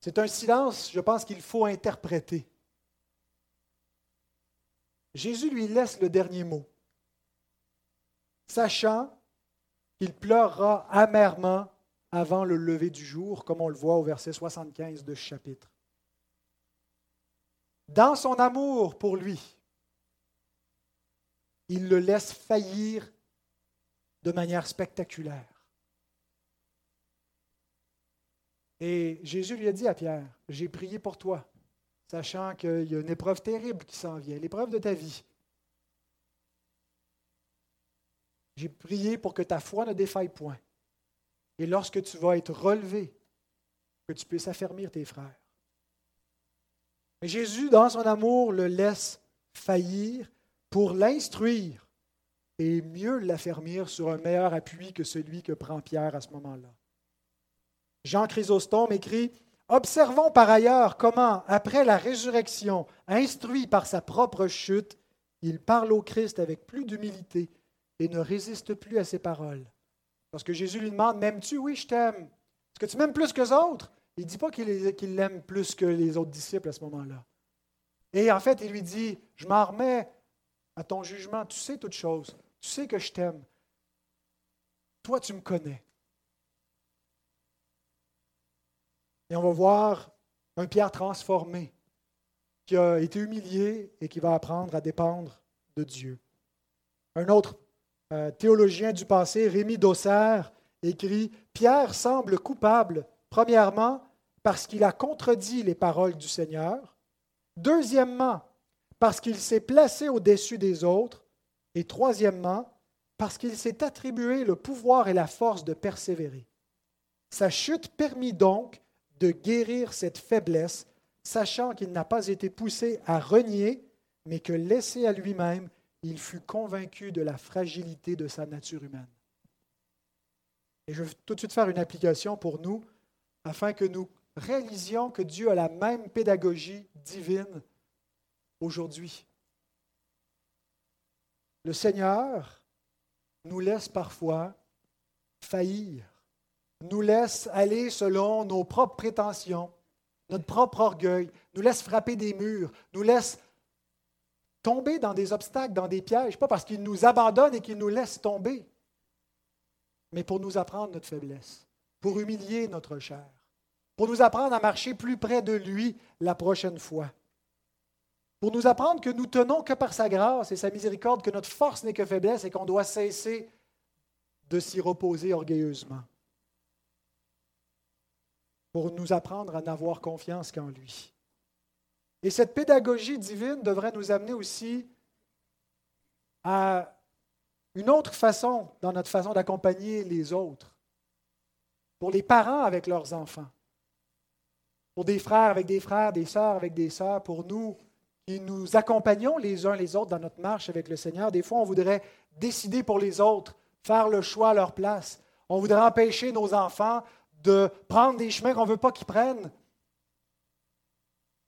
C'est un silence, je pense qu'il faut interpréter. Jésus lui laisse le dernier mot, sachant qu'il pleurera amèrement avant le lever du jour, comme on le voit au verset 75 de ce chapitre. Dans son amour pour lui, il le laisse faillir de manière spectaculaire. Et Jésus lui a dit à Pierre, j'ai prié pour toi, sachant qu'il y a une épreuve terrible qui s'en vient, l'épreuve de ta vie. J'ai prié pour que ta foi ne défaille point. Et lorsque tu vas être relevé, que tu puisses affermir tes frères. Mais Jésus, dans son amour, le laisse faillir pour l'instruire et mieux l'affermir sur un meilleur appui que celui que prend Pierre à ce moment-là. Jean Chrysostome écrit Observons par ailleurs comment, après la résurrection, instruit par sa propre chute, il parle au Christ avec plus d'humilité et ne résiste plus à ses paroles. Lorsque Jésus lui demande M'aimes-tu? Oui, je t'aime. Est-ce que tu m'aimes plus que les autres? Il ne dit pas qu'il l'aime plus que les autres disciples à ce moment-là. Et en fait, il lui dit Je m'en remets à ton jugement. Tu sais toutes choses. Tu sais que je t'aime. Toi, tu me connais. Et on va voir un Pierre transformé qui a été humilié et qui va apprendre à dépendre de Dieu. Un autre euh, théologien du passé, Rémi Dosser, écrit Pierre semble coupable, premièrement, parce qu'il a contredit les paroles du Seigneur, deuxièmement, parce qu'il s'est placé au-dessus des autres, et troisièmement, parce qu'il s'est attribué le pouvoir et la force de persévérer. Sa chute permit donc de guérir cette faiblesse, sachant qu'il n'a pas été poussé à renier, mais que laissé à lui-même, il fut convaincu de la fragilité de sa nature humaine. Et je vais tout de suite faire une application pour nous, afin que nous réalisions que Dieu a la même pédagogie divine aujourd'hui. Le Seigneur nous laisse parfois faillir, nous laisse aller selon nos propres prétentions, notre propre orgueil, nous laisse frapper des murs, nous laisse tomber dans des obstacles, dans des pièges, pas parce qu'il nous abandonne et qu'il nous laisse tomber, mais pour nous apprendre notre faiblesse, pour humilier notre chair, pour nous apprendre à marcher plus près de lui la prochaine fois, pour nous apprendre que nous tenons que par sa grâce et sa miséricorde, que notre force n'est que faiblesse et qu'on doit cesser de s'y reposer orgueilleusement, pour nous apprendre à n'avoir confiance qu'en lui. Et cette pédagogie divine devrait nous amener aussi à une autre façon dans notre façon d'accompagner les autres. Pour les parents avec leurs enfants. Pour des frères avec des frères, des sœurs avec des sœurs. Pour nous qui nous accompagnons les uns les autres dans notre marche avec le Seigneur. Des fois, on voudrait décider pour les autres, faire le choix à leur place. On voudrait empêcher nos enfants de prendre des chemins qu'on ne veut pas qu'ils prennent.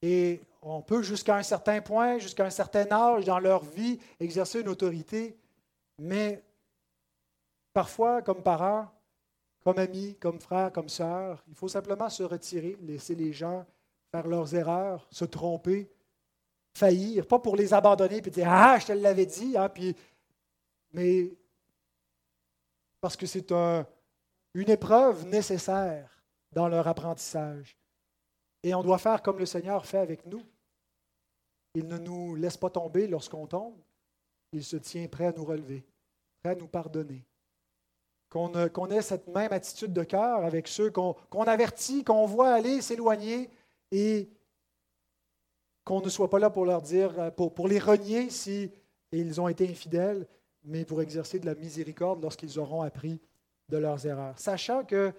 Et on peut jusqu'à un certain point, jusqu'à un certain âge dans leur vie, exercer une autorité, mais Parfois, comme parents, comme amis, comme frères, comme sœurs, il faut simplement se retirer, laisser les gens faire leurs erreurs, se tromper, faillir, pas pour les abandonner puis dire Ah, je te l'avais dit, hein, mais parce que c'est un, une épreuve nécessaire dans leur apprentissage. Et on doit faire comme le Seigneur fait avec nous. Il ne nous laisse pas tomber lorsqu'on tombe. Il se tient prêt à nous relever, prêt à nous pardonner. Qu'on ait cette même attitude de cœur avec ceux qu'on avertit, qu'on voit aller s'éloigner et qu'on ne soit pas là pour leur dire, pour, pour les renier si ils ont été infidèles, mais pour exercer de la miséricorde lorsqu'ils auront appris de leurs erreurs, sachant que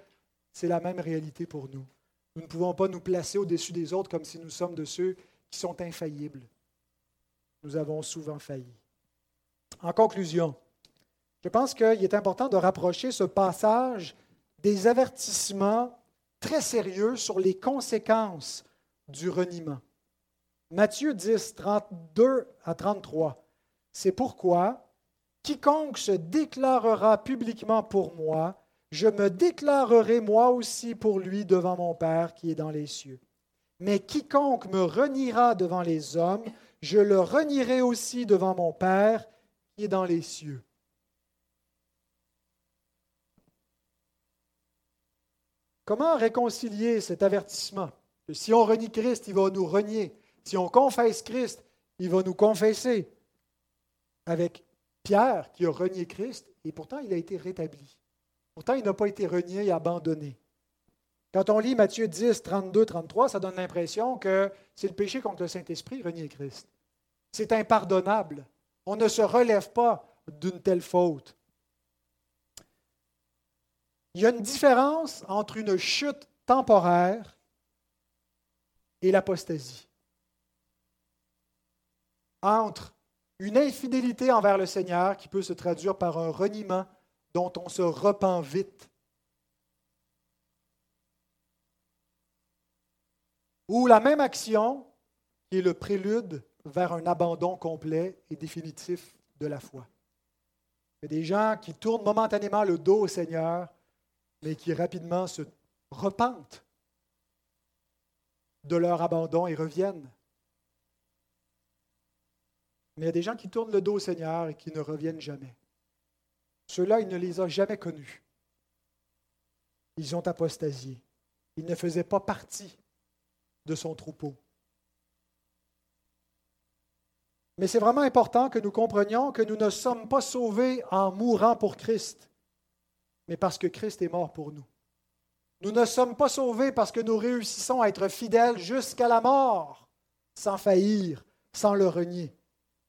c'est la même réalité pour nous. Nous ne pouvons pas nous placer au-dessus des autres comme si nous sommes de ceux qui sont infaillibles. Nous avons souvent failli. En conclusion, je pense qu'il est important de rapprocher ce passage des avertissements très sérieux sur les conséquences du reniement. Matthieu 10, 32 à 33. C'est pourquoi quiconque se déclarera publiquement pour moi, je me déclarerai moi aussi pour lui devant mon Père qui est dans les cieux. Mais quiconque me reniera devant les hommes, je le renierai aussi devant mon Père qui est dans les cieux. Comment réconcilier cet avertissement que si on renie Christ, il va nous renier? Si on confesse Christ, il va nous confesser. Avec Pierre qui a renié Christ, et pourtant il a été rétabli. Pourtant, il n'a pas été renié et abandonné. Quand on lit Matthieu 10, 32, 33, ça donne l'impression que c'est le péché contre le Saint-Esprit, renier Christ. C'est impardonnable. On ne se relève pas d'une telle faute. Il y a une différence entre une chute temporaire et l'apostasie. Entre une infidélité envers le Seigneur qui peut se traduire par un reniement dont on se repent vite, ou la même action qui est le prélude vers un abandon complet et définitif de la foi. Il y a des gens qui tournent momentanément le dos au Seigneur mais qui rapidement se repentent de leur abandon et reviennent. Mais il y a des gens qui tournent le dos au Seigneur et qui ne reviennent jamais. Ceux-là, il ne les a jamais connus. Ils ont apostasié. Ils ne faisaient pas partie de son troupeau. Mais c'est vraiment important que nous comprenions que nous ne sommes pas sauvés en mourant pour Christ mais parce que Christ est mort pour nous. Nous ne sommes pas sauvés parce que nous réussissons à être fidèles jusqu'à la mort, sans faillir, sans le renier,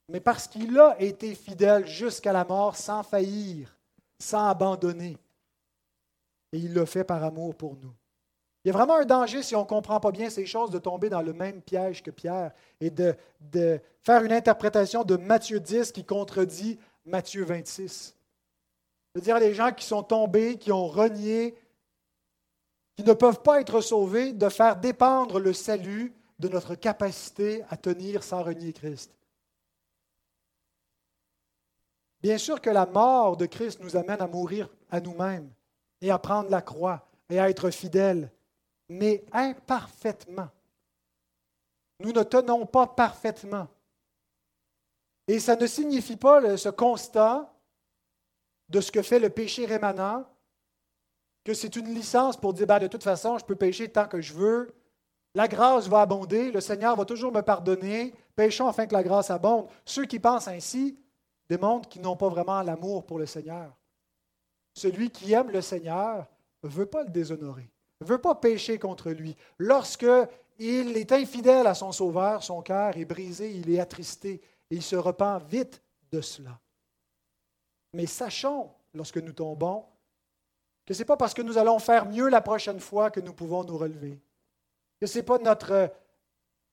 mais parce qu'il a été fidèle jusqu'à la mort, sans faillir, sans abandonner. Et il l'a fait par amour pour nous. Il y a vraiment un danger, si on ne comprend pas bien ces choses, de tomber dans le même piège que Pierre et de, faire une interprétation de Matthieu 10 qui contredit Matthieu 26 c'est-à-dire les gens qui sont tombés, qui ont renié, qui ne peuvent pas être sauvés, de faire dépendre le salut de notre capacité à tenir sans renier Christ. Bien sûr que la mort de Christ nous amène à mourir à nous-mêmes et à prendre la croix et à être fidèles, mais imparfaitement. Nous ne tenons pas parfaitement. Et ça ne signifie pas ce constat de ce que fait le péché rémanent, que c'est une licence pour dire, ben, de toute façon, je peux pécher tant que je veux, la grâce va abonder, le Seigneur va toujours me pardonner, péchons afin que la grâce abonde. Ceux qui pensent ainsi démontrent qu'ils n'ont pas vraiment l'amour pour le Seigneur. Celui qui aime le Seigneur ne veut pas le déshonorer, ne veut pas pécher contre lui. Lorsque il est infidèle à son Sauveur, son cœur est brisé, il est attristé, et il se repent vite de cela. Mais sachons, lorsque nous tombons, que ce n'est pas parce que nous allons faire mieux la prochaine fois que nous pouvons nous relever. Que ce n'est pas notre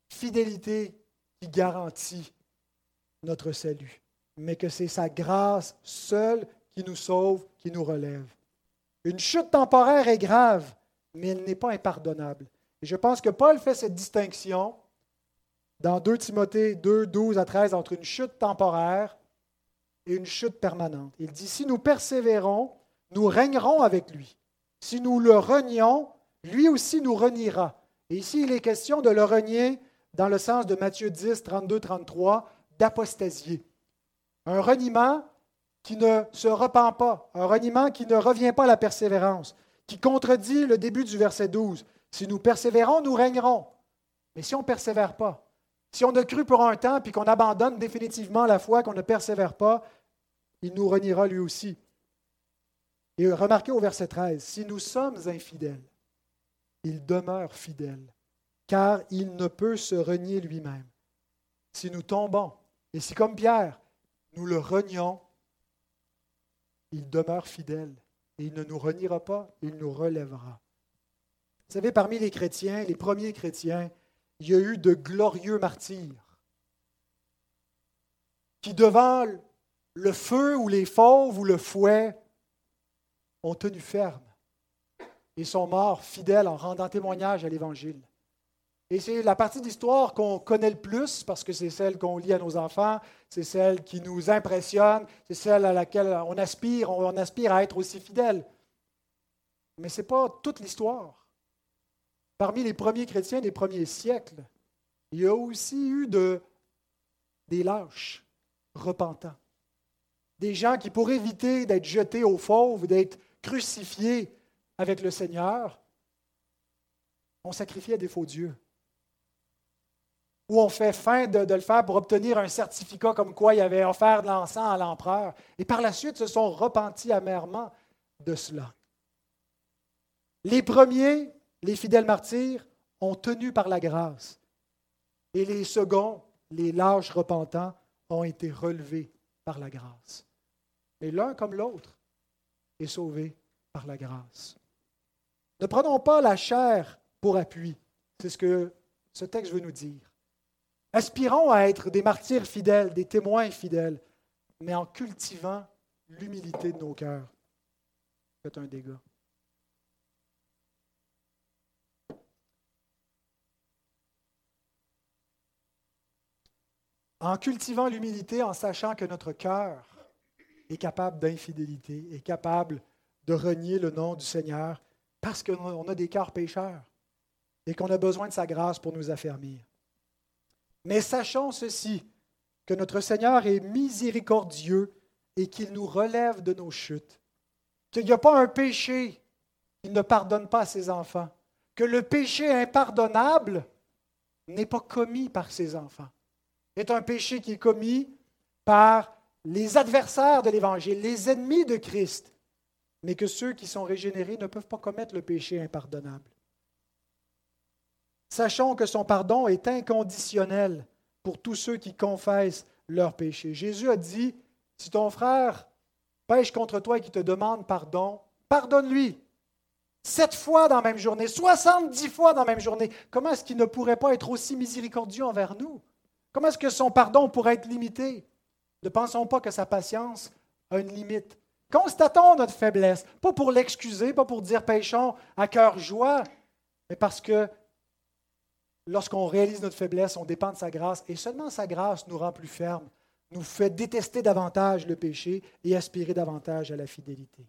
fidélité qui garantit notre salut, mais que c'est sa grâce seule qui nous sauve, qui nous relève. Une chute temporaire est grave, mais elle n'est pas impardonnable. Et je pense que Paul fait cette distinction dans 2 Timothée 2, 12 à 13 entre une chute temporaire et une chute permanente. Il dit, si nous persévérons nous régnerons avec lui. Si nous le renions, lui aussi nous reniera. Et ici, il est question de le renier dans le sens de Matthieu 10, 32, 33, d'apostasier. Un reniement qui ne se repent pas, un reniement qui ne revient pas à la persévérance, qui contredit le début du verset 12. Si nous persévérons, nous régnerons. Mais si on ne persévère pas, si on a cru pour un temps puis qu'on abandonne définitivement la foi, qu'on ne persévère pas, il nous reniera lui aussi. Et remarquez au verset 13, si nous sommes infidèles, il demeure fidèle, car il ne peut se renier lui-même. Si nous tombons, et si comme Pierre, nous le renions, il demeure fidèle, il ne nous reniera pas, il nous relèvera. Vous savez, parmi les chrétiens, les premiers chrétiens, il y a eu de glorieux martyrs qui, devant le feu ou les fauves ou le fouet, ont tenu ferme et sont morts fidèles en rendant témoignage à l'Évangile. Et c'est la partie d'histoire qu'on connaît le plus parce que c'est celle qu'on lit à nos enfants, c'est celle qui nous impressionne, c'est celle à laquelle on aspire, on aspire à être aussi fidèle. Mais ce n'est pas toute l'histoire. Parmi les premiers chrétiens des premiers siècles, il y a aussi eu de, des lâches repentants. Des gens qui, pour éviter d'être jetés au fauve, d'être crucifiés avec le Seigneur, ont sacrifié des faux dieux. Ou on fait fin de, le faire pour obtenir un certificat comme quoi il avait offert de l'encens à l'empereur. Et par la suite se sont repentis amèrement de cela. Les premiers les fidèles martyrs ont tenu par la grâce. Et les seconds, les lâches repentants, ont été relevés par la grâce. Mais l'un comme l'autre est sauvé par la grâce. Ne prenons pas la chair pour appui. C'est ce que ce texte veut nous dire. Aspirons à être des martyrs fidèles, des témoins fidèles, mais en cultivant l'humilité de nos cœurs. Faites un dégât. en cultivant l'humilité, en sachant que notre cœur est capable d'infidélité, est capable de renier le nom du Seigneur, parce qu'on a des cœurs pécheurs et qu'on a besoin de sa grâce pour nous affermir. Mais sachons ceci, que notre Seigneur est miséricordieux et qu'il nous relève de nos chutes, qu'il n'y a pas un péché qu'il ne pardonne pas à ses enfants, que le péché impardonnable n'est pas commis par ses enfants est un péché qui est commis par les adversaires de l'Évangile, les ennemis de Christ, mais que ceux qui sont régénérés ne peuvent pas commettre le péché impardonnable. Sachons que son pardon est inconditionnel pour tous ceux qui confessent leur péché. Jésus a dit, si ton frère pêche contre toi et qui te demande pardon, pardonne-lui. Sept fois dans la même journée, soixante-dix fois dans la même journée. Comment est-ce qu'il ne pourrait pas être aussi miséricordieux envers nous? Comment est-ce que son pardon pourrait être limité? Ne pensons pas que sa patience a une limite. Constatons notre faiblesse, pas pour l'excuser, pas pour dire péchons à cœur joie, mais parce que lorsqu'on réalise notre faiblesse, on dépend de sa grâce et seulement sa grâce nous rend plus fermes, nous fait détester davantage le péché et aspirer davantage à la fidélité.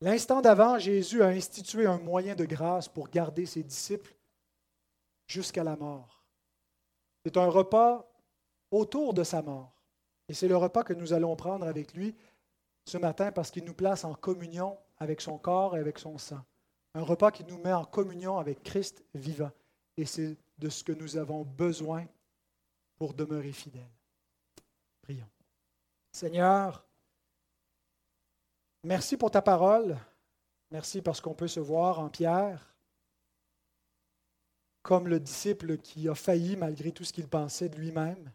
L'instant d'avant, Jésus a institué un moyen de grâce pour garder ses disciples jusqu'à la mort. C'est un repas autour de sa mort. Et c'est le repas que nous allons prendre avec lui ce matin parce qu'il nous place en communion avec son corps et avec son sang. Un repas qui nous met en communion avec Christ vivant. Et c'est de ce que nous avons besoin pour demeurer fidèles. Prions. Seigneur, merci pour ta parole. Merci parce qu'on peut se voir en Pierre comme le disciple qui a failli malgré tout ce qu'il pensait de lui-même,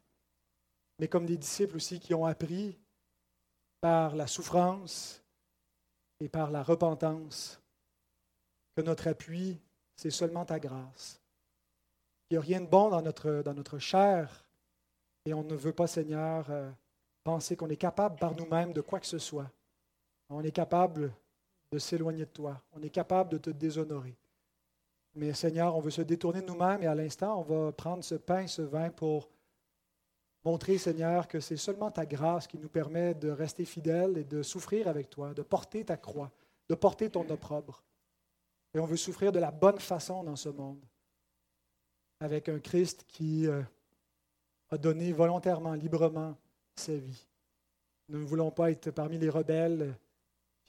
mais comme des disciples aussi qui ont appris par la souffrance et par la repentance que notre appui, c'est seulement ta grâce. Il n'y a rien de bon dans notre, chair et on ne veut pas, Seigneur, euh, penser qu'on est capable par nous-mêmes de quoi que ce soit. On est capable de s'éloigner de toi. On est capable de te déshonorer. Mais Seigneur, on veut se détourner de nous-mêmes et à l'instant, on va prendre ce pain, ce vin pour montrer, Seigneur, que c'est seulement ta grâce qui nous permet de rester fidèles et de souffrir avec toi, de porter ta croix, de porter ton opprobre. Et on veut souffrir de la bonne façon dans ce monde, avec un Christ qui euh, a donné volontairement, librement sa vie. Nous ne voulons pas être parmi les rebelles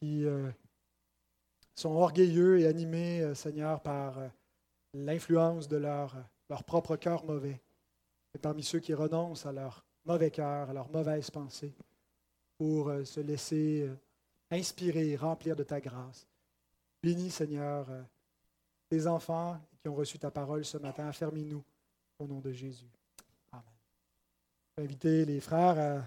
qui euh, sont orgueilleux et animés, euh, Seigneur, par l'influence de leur, leur propre cœur mauvais et parmi ceux qui renoncent à leur mauvais cœur, à leurs mauvaises pensées, pour se laisser inspirer, remplir de ta grâce. Bénis, Seigneur, euh, tes enfants qui ont reçu ta parole ce matin. Affermis-nous au nom de Jésus. Amen. Je vais inviter les frères à